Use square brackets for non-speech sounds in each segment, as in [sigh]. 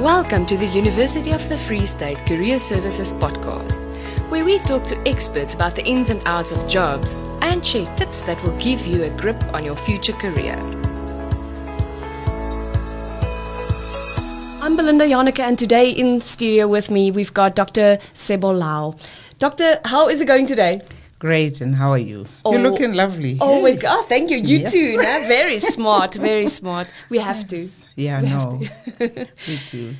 Welcome to the University of the Free State Career Services podcast, where we talk to experts about the ins and outs of jobs and share tips that will give you a grip on your future career. I'm Belinda Janneke, and today in studio with me we've got Dr. Sebolao. Doctor, how is it going today? Great, and how are you? Oh, You're looking lovely. Oh, my God, thank you. You Yes. too. nah? Very [laughs] smart, very smart. We have to. Yeah, We have no, [laughs] we do.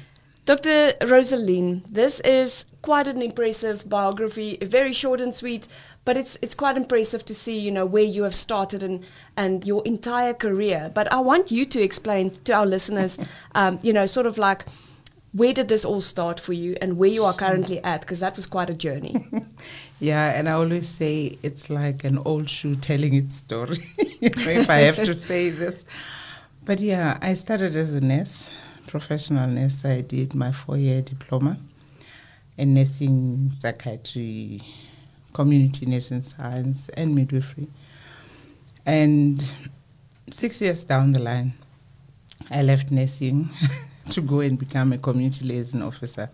Dr. Rosaline, this is quite an impressive biography, very short and sweet, but it's it's quite impressive to see, you know, where you have started and and your entire career. But I want you to explain to our listeners, um, you know, sort of like where did this all start for you and where you are currently at, because that was quite a journey. [laughs] Yeah, and I always say it's like an old shoe telling its story, [laughs] if I have to say this. But yeah, I started as a nurse, professional nurse. I did my four year diploma in nursing, psychiatry, community nursing science, and midwifery. And six years down the line, I left nursing [laughs] to go and become a community liaison officer.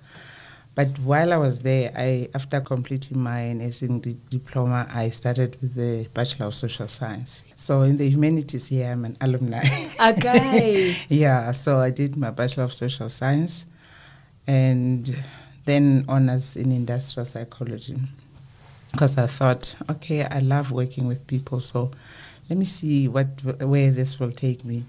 But while I was there, I after completing my nursing di- diploma, I started with the Bachelor of Social Science. So in the humanities here, I'm an alumni. Okay. [laughs] yeah, so I did my Bachelor of Social Science, and then honors in industrial psychology. Because I thought, okay, I love working with people, so let me see what where this will take me.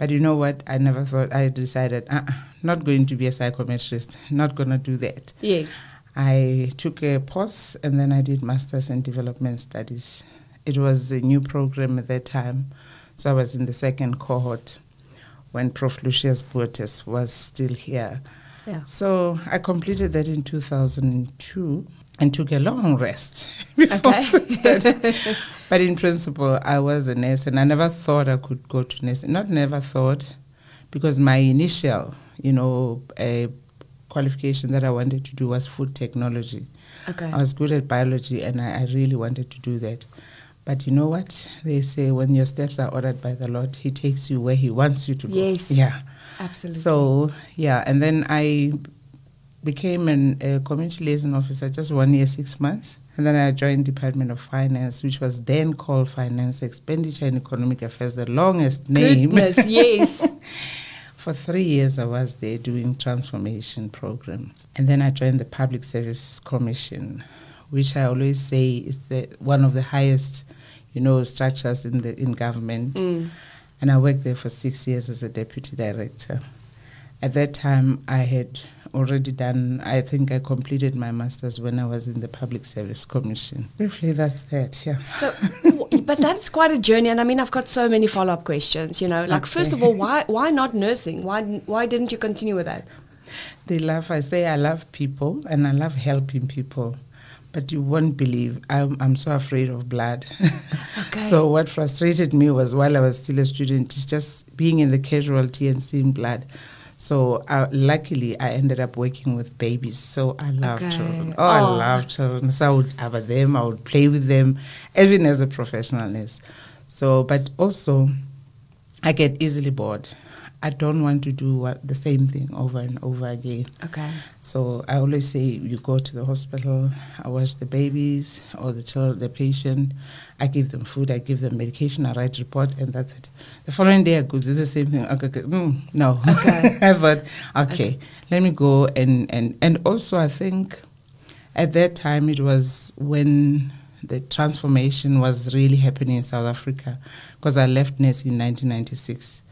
But you know what? I never thought. I decided, uh, not going to be a psychometrist. Not gonna do that. yes. I took a pause and then I did masters in development studies. It was a new program at that time, so I was in the second cohort when Prof. Lucius Botes was still here. Yeah. So I completed that in 2002 and took a long rest. [laughs] before Okay. But in principle, I was a nurse and I never thought I could go to nursing. Not never thought, because my initial, you know, uh, qualification that I wanted to do was food technology. Okay. I was good at biology and I, I really wanted to do that. But you know what? They say when your steps are ordered by the Lord, He takes you where He wants you to go. Yes. Yeah. Absolutely. So, yeah, and then I became a community liaison officer just one year, six months. And then I joined Department of Finance, which was then called Finance Expenditure and Economic Affairs, the longest name. Goodness, [laughs] yes. For three years, I was there doing transformation program, and then I joined the Public Service Commission, which I always say is the one of the highest, you know, structures in the in government. Mm. And I worked there for six years as a deputy director. At that time, I had already done. I think I completed my masters when I was in the Public Service Commission. Briefly, that's that. Yeah. So, [laughs] but that's quite a journey, and I mean, I've got so many follow-up questions. You know, like first of all, why why not nursing? Why why didn't you continue with that? They love. I say I love people and I love helping people, but you won't believe I'm I'm so afraid of blood. [laughs] Okay. so what frustrated me was while I was still a student, is just being in the casualty and seeing blood. So uh, luckily, I ended up working with babies. So I love Okay. children. Oh, I Oh. love children. So I would have them. I would play with them, even as a professional nurse. So, but also, I get easily bored. I don't want to do what, the same thing over and over again. Okay. So I always say you go to the hospital, I watch the babies or the child, the patient, I give them food, I give them medication, I write report, and that's it. The following day I could do the same thing. Okay, okay. Mm, no, Okay. [laughs] I thought, okay, let me go and and and also I think at that time it was when the transformation was really happening in South Africa because I left NES in 1996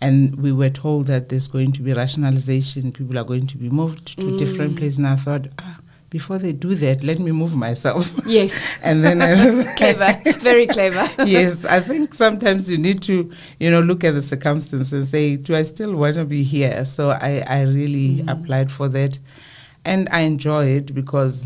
and we were told that there's going to be rationalization, people are going to be moved to different places. And I thought, ah, before they do that, let me move myself. [laughs] Yes. [laughs] and then I [laughs] was Clever. Very clever. yes, I think sometimes you need to, you know, look at the circumstances and say, do I still want to be here? So I, I really applied for that. And I enjoy it because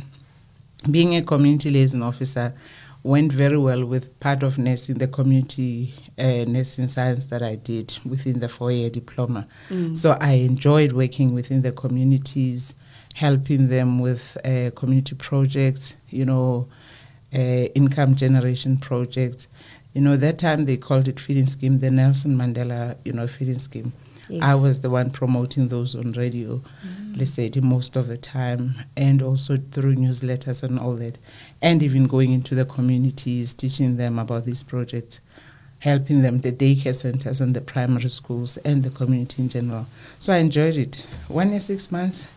being a community liaison officer went very well with part of nursing, the community uh, nursing science that I did within the four year diploma. So I enjoyed working within the communities, helping them with uh, community projects, you know, uh, income generation projects. You know, that time they called it feeding scheme, the Nelson Mandela, you know, feeding scheme. Yes. I was the one promoting those on radio, mm. let's say most of the time, and also through newsletters and all that, and even going into the communities, teaching them about these projects, helping them, the daycare centers and the primary schools and the community in general. So I enjoyed it. One year, six months.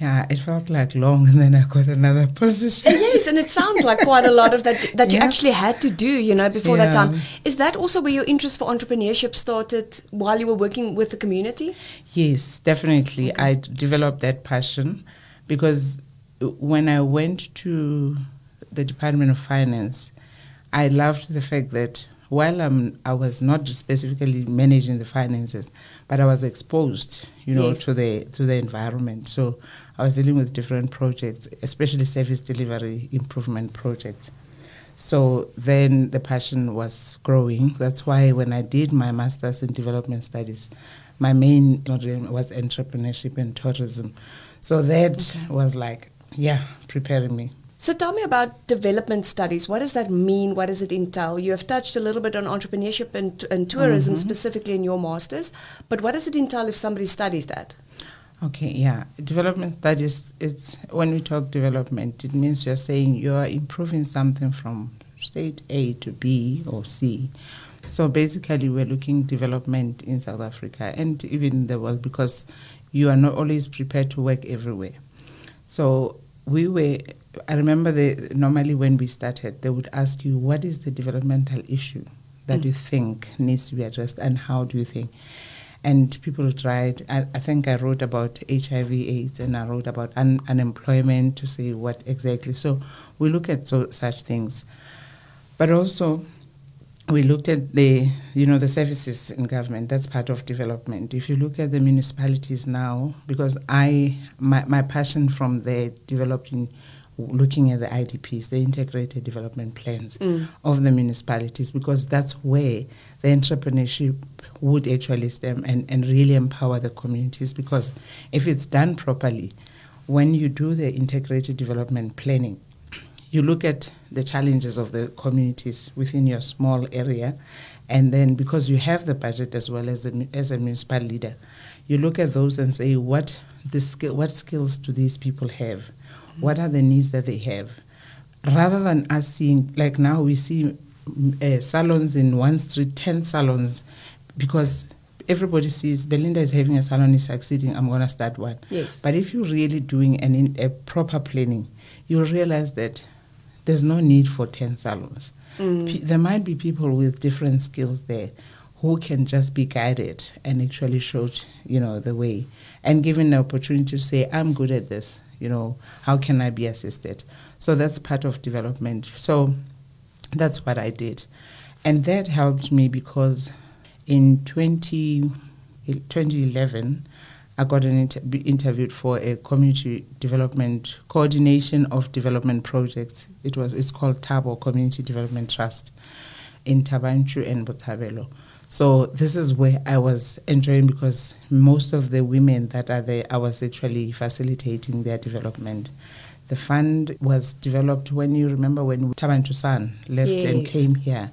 Yeah, it felt like long, and then I got another [laughs] position. yes, and it sounds like quite a lot of that that you actually had to do, you know, before that time. Is that also where your interest for entrepreneurship started while you were working with the community? Yes, definitely. I developed that passion because uh, when I went to the Department of Finance, I loved the fact that while I'm, I was not specifically managing the finances, but I was exposed, you know, Yes. to the to the environment. So I was dealing with different projects, especially service delivery improvement projects. So then the passion was growing. That's why when I did my master's in development studies, my main was entrepreneurship and tourism. So that Okay. was like, yeah, preparing me. So tell me about development studies. What does that mean? What does it entail? You have touched a little bit on entrepreneurship and, and tourism mm-hmm. specifically in your masters, but what does it entail if somebody studies that? Okay, yeah. Development studies, it's when we talk development, it means you're saying you're improving something from state A to B or C. So basically, we're looking development in South Africa and even the world because you are not always prepared to work everywhere. So we were, I remember the, normally when we started, they would ask you, what is the developmental issue that Mm. you think needs to be addressed and how do you think? And people tried, I, I think I wrote about HIV AIDS and I wrote about un, unemployment to say what exactly. So we look at so, such things. But also, we looked at the you know the services in government. That's part of development. If you look at the municipalities now because i my, my passion from there developing looking at the idps the integrated development plans Mm. of the municipalities because that's where the entrepreneurship would actually stem and, and really empower the communities. Because if it's done properly when you do the integrated development planning you look at the challenges of the communities within your small area, and then because you have the budget as well as a, as a municipal leader, you look at those and say what the skill, what skills do these people have, what are the needs that they have, rather than us seeing like now we see uh, salons in one street, ten salons, because everybody sees Belinda is having a salon is succeeding. I'm gonna start one. Yes. But if you're really doing an in, a proper planning, you'll realize that there's no need for 10 salons. Mm. There might be people with different skills there who can just be guided and actually show, you know, the way and given the opportunity to say, I'm good at this, you know, how can I be assisted? So that's part of development. So that's what I did. And that helped me because in 20, 2011, I got an inter- interviewed for a community development coordination of development projects. It was it's called Tabo Community Development Trust in Thaba Nchu and Botshabelo. So this is where I was enjoying because most of the women that are there, I was actually facilitating their development. The fund was developed when you remember when Thaba Nchu Sun left and came here.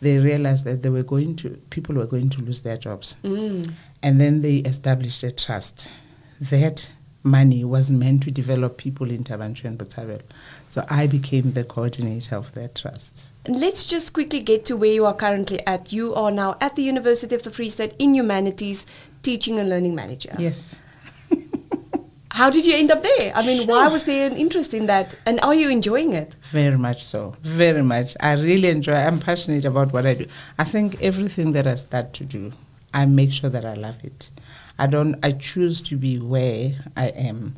They realized that they were going to people were going to lose their jobs Mm. And then they established a trust. That money was meant to develop people in Thaba Nchu and Botshabelo. So I became the coordinator of that trust. And let's just quickly get to where you are currently at. You are now at the University of the Free State in Humanities, teaching and learning manager. Yes. [laughs] How did you end up there? I mean, why was there an interest in that? And are you enjoying it? Very much so. Very much. I really enjoy I'm passionate about what I do. I think everything that I start to do, I make sure that I love it. I don't I choose to be where I am.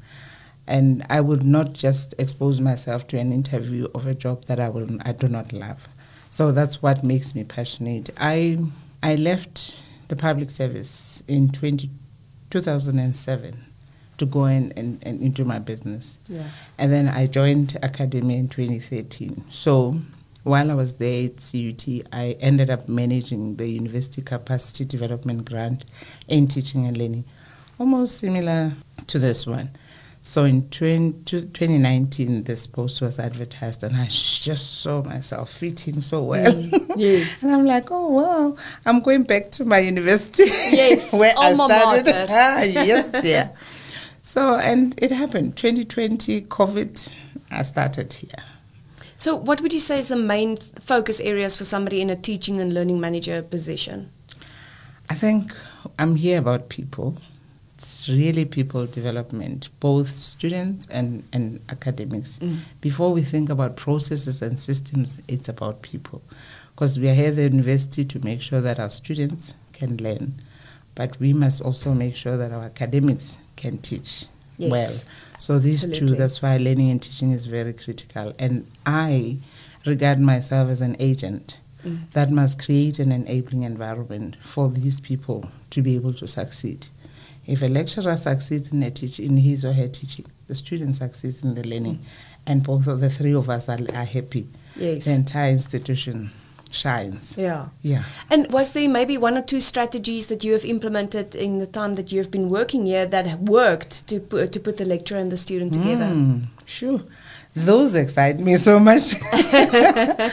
And I would not just expose myself to an interview of a job that I will I do not love. So that's what makes me passionate. I I left the public service in 20, 2007 to go in and, and into my business. Yeah. And then I joined academia in 2013. So while I was there at CUT, I ended up managing the university capacity development grant in teaching and learning, almost similar to this one. So in 20, 2019, this post was advertised, and I just saw myself fitting so well. Mm, yes. [laughs] and I'm like, oh, well, I'm going back to my university. Yes, [laughs] where I started. [laughs] ah, yes, yeah. So, and it happened. 2020, COVID, I started here. So, what would you say is the main focus areas for somebody in a teaching and learning manager position? I think I'm here about people. It's really people development, both students and, and academics. Mm. Before we think about processes and systems, it's about people. Because we are here at the university to make sure that our students can learn. But we must also make sure that our academics can teach Yes. well. So these Absolutely. two, that's why learning and teaching is very critical. And I regard myself as an agent Mm. that must create an enabling environment for these people to be able to succeed. If a lecturer succeeds in, a teach, in his or her teaching, the student succeeds in the learning, and both of the three of us are, are happy, Yes. the entire institution shines. Yeah. Yeah. And was there maybe one or two strategies that you have implemented in the time that you have been working here that have worked to put, to put the lecturer and the student together? Mm, sure. Those excite me so much. [laughs]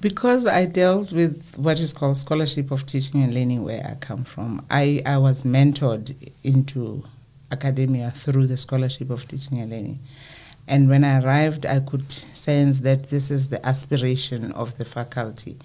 because I dealt with what is called scholarship of teaching and learning where I come from. I, I was mentored into academia through the scholarship of teaching and learning. And when I arrived, I could sense that this is the aspiration of the faculty.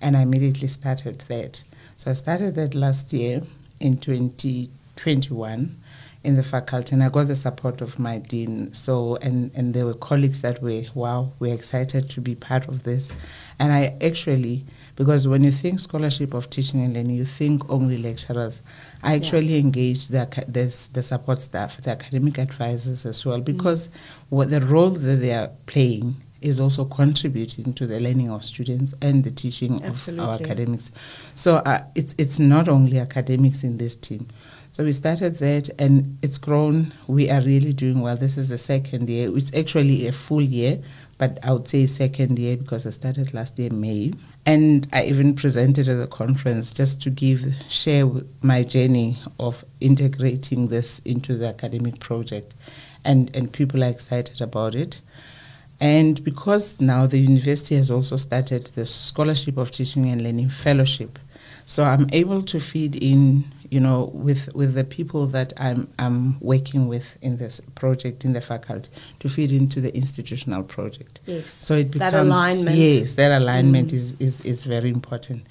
And I immediately started that. So I started that last year in 2021 in the faculty, and I got the support of my dean. So, and, and there were colleagues that were, wow, we're excited to be part of this. And I actually, because when you think scholarship of teaching and learning, you think only lecturers. I actually engage the, the, the support staff, the academic advisors as well, because what the role that they are playing is also contributing to the learning of students and the teaching of our academics. So uh, it's it's not only academics in this team. So we started that, and it's grown. We are really doing well. This is the second year. It's actually a full year, but I would say second year because I started last year May, and I even presented at the conference just to give share my journey of integrating this into the academic project, and and people are excited about it. And because now the university has also started the Scholarship of Teaching and Learning Fellowship, so I'm able to feed in, you know, with with the people that I'm I'm working with in this project in the faculty to feed into the institutional project. Yes. So it becomes, That alignment. Yes, that alignment Mm. is, is is very important.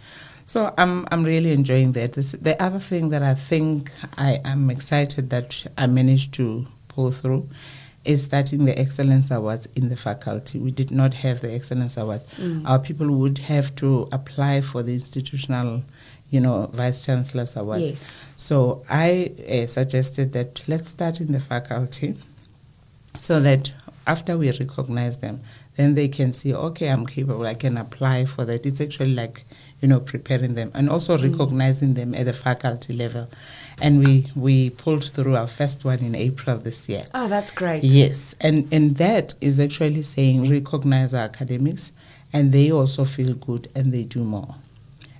So I'm I'm really enjoying that. This, the other thing that I think I am excited that I managed to pull through is starting the excellence awards in the faculty. We did not have the excellence award. Mm. Our people would have to apply for the institutional, you know, vice chancellor's awards. Yes. So I uh, suggested that let's start in the faculty so that after we recognize them, then they can see, okay, I'm capable, I can apply for that. It's actually like, you know, preparing them and also recognizing them at the faculty level. And we, we pulled through our first one in April of this year. Oh, that's great. Yes, and, and that is actually saying recognize our academics and they also feel good and they do more.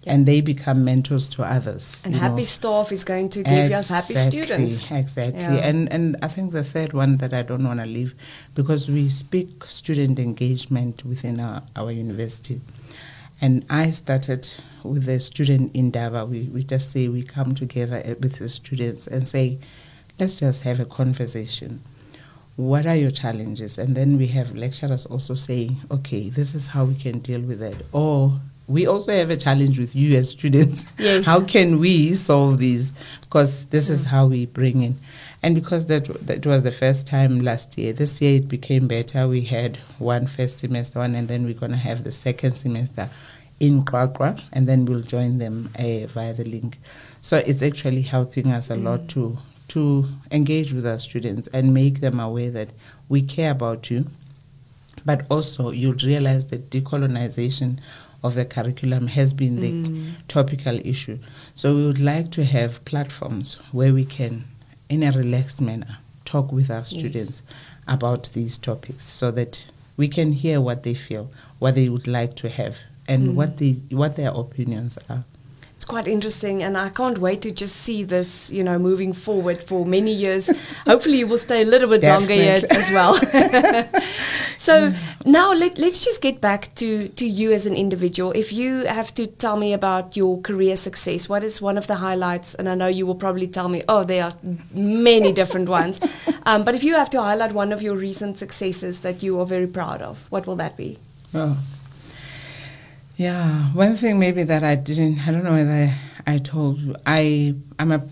Yeah. And they become mentors to others. And happy know. staff is going to give us happy students. Exactly. Yeah. And and I think the third one that I don't want to leave because we speak student engagement within our, our university. And I started with the student endeavor. We, we just say we come together uh, with the students and say, let's just have a conversation. What are your challenges? And then we have lecturers also saying, okay, this is how we can deal with it. Or we also have a challenge with you as students. Yes. How can we solve these? Because this is how we bring in. And because that that was the first time last year, this year it became better. We had one first semester one, and then we're going to have the second semester in Qwaqwa, and then we'll join them uh, via the link. So it's actually helping us a lot to to engage with our students and make them aware that we care about you, but also you'll realize that decolonization of the curriculum has been the Mm. topical issue. So we would like to have platforms where we can, in a relaxed manner, talk with our students about these topics so that we can hear what they feel, what they would like to have, and Mm. what they what their opinions are. It's quite interesting, and I can't wait to just see this, you know, moving forward for many years. [laughs] Hopefully, you will stay a little bit longer here as well. [laughs] [laughs] so now let, let's just get back to, to you as an individual. If you have to tell me about your career success, what is one of the highlights? And I know you will probably tell me, oh, there are many different ones. Um, but if you have to highlight one of your recent successes that you are very proud of, what will that be? Oh. Yeah, one thing maybe that I didn't, I don't know whether I, told you, I, I'm a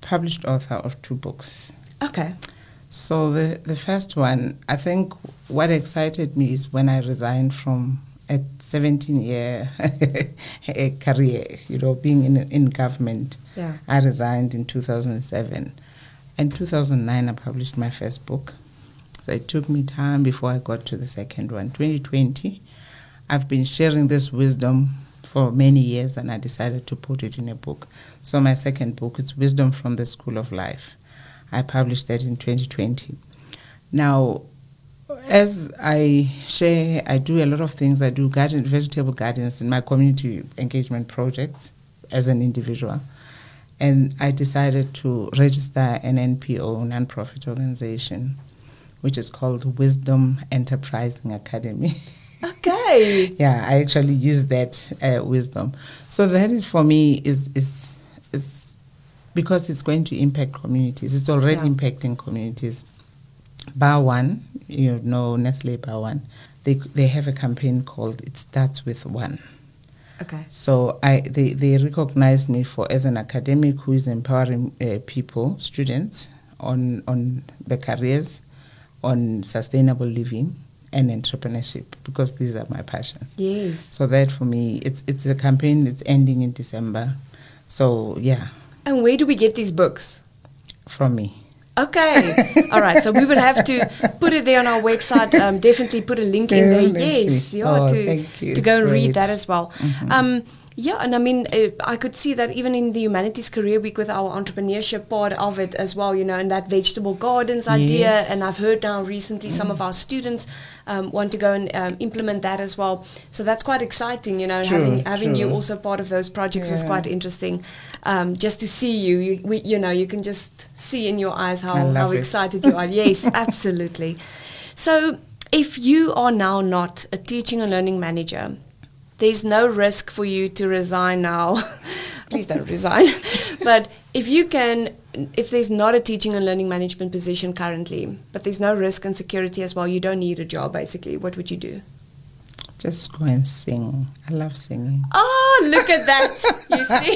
published author of two books. Okay. So the, the first one, I think what excited me is when I resigned from a 17 year [laughs] career, you know, being in, in government. Yeah. I resigned in 2007. In 2009, I published my first book. So it took me time before I got to the second one. 2020, I've been sharing this wisdom for many years and I decided to put it in a book. So my second book is Wisdom from the School of Life. I published that in 2020. Now, as I share, I do a lot of things. I do garden, vegetable gardens in my community engagement projects as an individual. And I decided to register an NPO, nonprofit organization, which is called Wisdom Enterprising Academy. [laughs] Okay. [laughs] yeah, I actually use that uh, wisdom. So that is for me is is is because it's going to impact communities. It's already yeah. impacting communities. Bar One, you know Nestle Bar One, they they have a campaign called "It Starts with One." Okay. So I they they recognize me for as an academic who is empowering uh, people, students on on the careers, on sustainable living and entrepreneurship because these are my passions. Yes. So that for me, it's it's a campaign. It's ending in December. So yeah. And where do we get these books? From me. Okay. [laughs] All right. So we would have to put it there on our website. Um, definitely put a link in there. Yes. Yeah. Oh, to to go and read that as well. Mm-hmm. Um, yeah, and I mean, uh, I could see that even in the Humanities Career Week with our entrepreneurship part of it as well, you know, and that vegetable gardens idea. Yes. And I've heard now recently some of our students um, want to go and um, implement that as well. So that's quite exciting, you know, True, having having you also part of those projects was quite interesting. Um, just to see you, you, we, you know, you can just see in your eyes how, how it. excited you are. [laughs] Yes, absolutely. So if you are now not a teaching and learning manager, there's no risk for you to resign now. [laughs] Please don't resign. [laughs] but if you can, if there's not a teaching and learning management position currently, but there's no risk and security as well, you don't need a job basically, what would you do? Just go and sing. I love singing. Oh, look at that. [laughs] You see,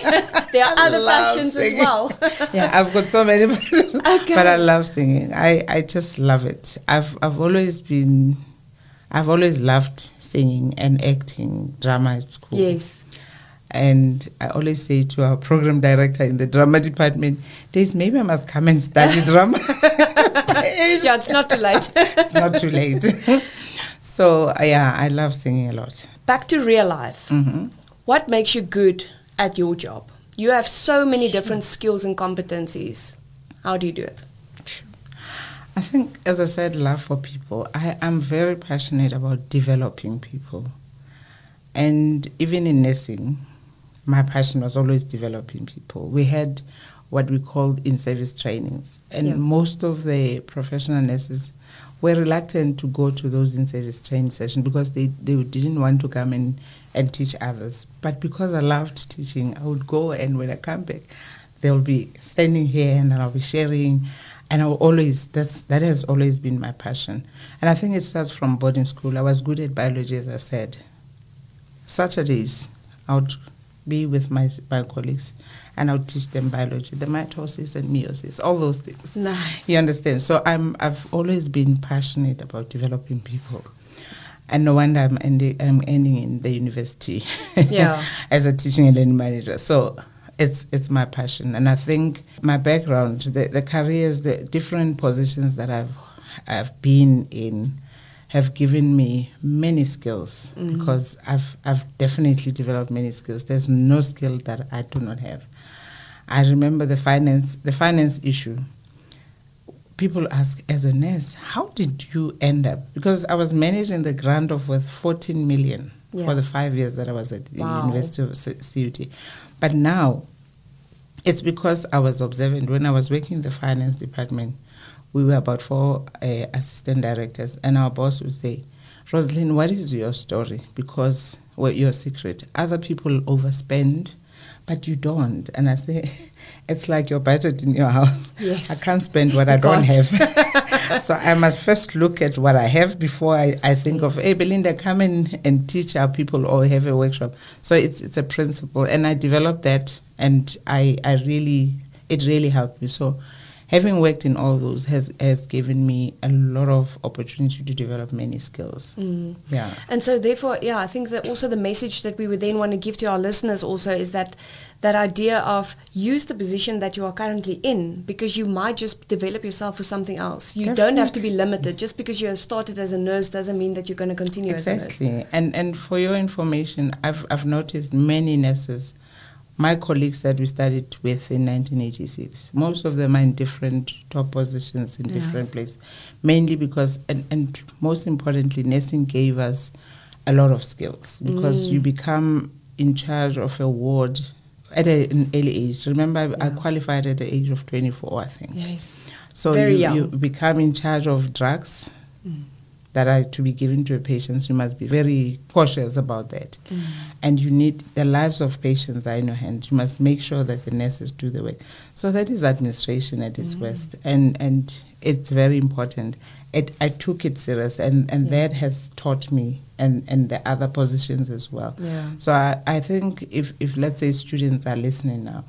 there are I other passions as well. yeah, I've got so many passions, Okay. but I love singing. I, I just love it. I've I've always been, I've always loved singing and acting, drama at school. yes. And I always say to our program director in the drama department, Days, maybe I must come and study [laughs] drama. [laughs] Yeah, it's not too late. [laughs] it's not too late. so yeah, I love singing a lot. Back to real life. hmm What makes you good at your job? You have so many different skills and competencies. How do you do it? I think, as I said, love for people. I am very passionate about developing people. And even in nursing, my passion was always developing people. We had what we called in service trainings, and Yeah. most of the professional nurses were reluctant to go to those in service training sessions because they, they didn't want to come and, and teach others. But because I loved teaching, I would go, and when I come back, they'll be standing here and I'll be sharing. And I'll always, that's, that has always been my passion. And I think it starts from boarding school. I was good at biology, as I said. Saturdays, I would be with my, my colleagues and I would teach them biology, the mitosis and meiosis, all those things. Nice. You understand? So I'm, I've always been passionate about developing people. And no wonder I'm, ending, I'm ending in the university Yeah. [laughs] as a teaching and learning manager. So it's, it's my passion. And I think my background, the, the careers, the different positions that I've, I've been in have given me many skills Mm. because I've, I've definitely developed many skills. There's no skill that I do not have. I remember the finance, the finance issue people ask as a nurse, how did you end up? Because I was managing the grant of worth 14 million Yeah. for the five years that I was at the Wow. University of CUT. But now, it's because I was observant. When I was working in the finance department, we were about four uh, assistant directors, and our boss would say, Rosaline, what is your story? Because well, your secret. Other people overspend, but you don't. And I say, [laughs] it's like your budget in your house. Yes. I can't spend what I don't have. [laughs] [laughs] so I must first look at what I have before I, I think of, hey, Belinda, come in and teach our people or have a workshop. So it's, it's a principle. And I developed that, and I, I really, it really helped me. So having worked in all those has, has given me a lot of opportunity to develop many skills. Mm. Yeah. And so, therefore, yeah, I think that also the message that we would then want to give to our listeners also is that that idea of use the position that you are currently in because you might just develop yourself for something else. You don't have to be limited. Just because you have started as a nurse doesn't mean that you're going to continue as a nurse. Exactly. And and for your information, I've I've noticed many nurses, my colleagues that we studied with in 1986, most of them are in different top positions in Yeah. different places, mainly because and and most importantly, nursing gave us a lot of skills because Mm. you become in charge of a ward at a, an early age. Remember, I, I qualified at the age of 24, I think. Yes. So Very you, young. you become in charge of drugs Mm. That are to be given to a patient. You must be very cautious about that. Mm. And you need the lives of patients are in your hands. You must make sure that the nurses do the work. So that is administration at its Mm. worst, and and it's very important. It, I took it serious, and and Yeah. that has taught me, and and the other positions as well. Yeah. So I, I think if, if let's say students are listening now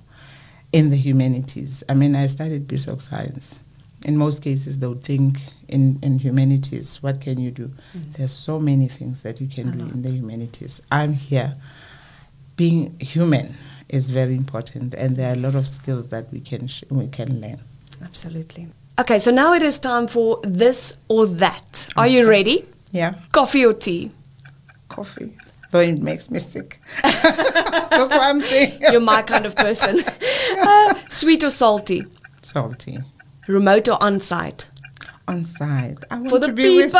in the humanities, I mean I studied basic science. In most cases they'll think in, in humanities, what can you do? Mm. There's so many things that you can A do lot. in the humanities. I'm here. Being human is very important and there are a lot of skills that we can sh- we can learn. Absolutely. Okay, so now it is time for this or that. Are you ready? Yeah. Coffee or tea? Coffee. Though it makes me sick. [laughs] That's what I'm saying. You're my kind of person. [laughs] Uh, sweet or salty? Salty. Remote or on site? On want For the to be with people. [laughs]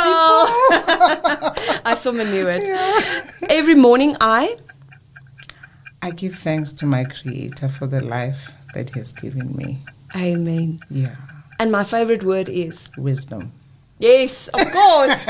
I saw knew [laughs] it. Yeah. Every morning I I give thanks to my Creator for the life that He has given me. Amen. Yeah, And my favorite word is wisdom. Yes, of [laughs] course. [laughs]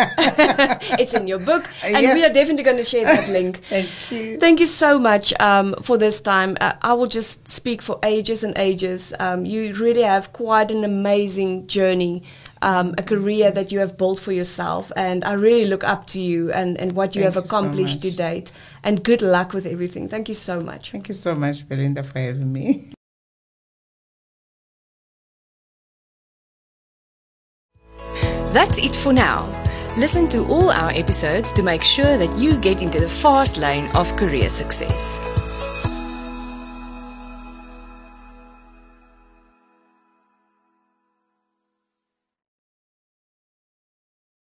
it's in your book, and we are definitely going to share that [laughs] link. Thank you. Thank you so much um, for this time. Uh, I will just speak for ages and ages. Um, you really have quite an amazing journey, um, a career that you have built for yourself, and I really look up to you and, and what you Thank have you so accomplished to date. And good luck with everything. Thank you so much. Thank you so much, Belinda, for having me. That's it for now. Listen to all our episodes to make sure that you get into the fast lane of career success.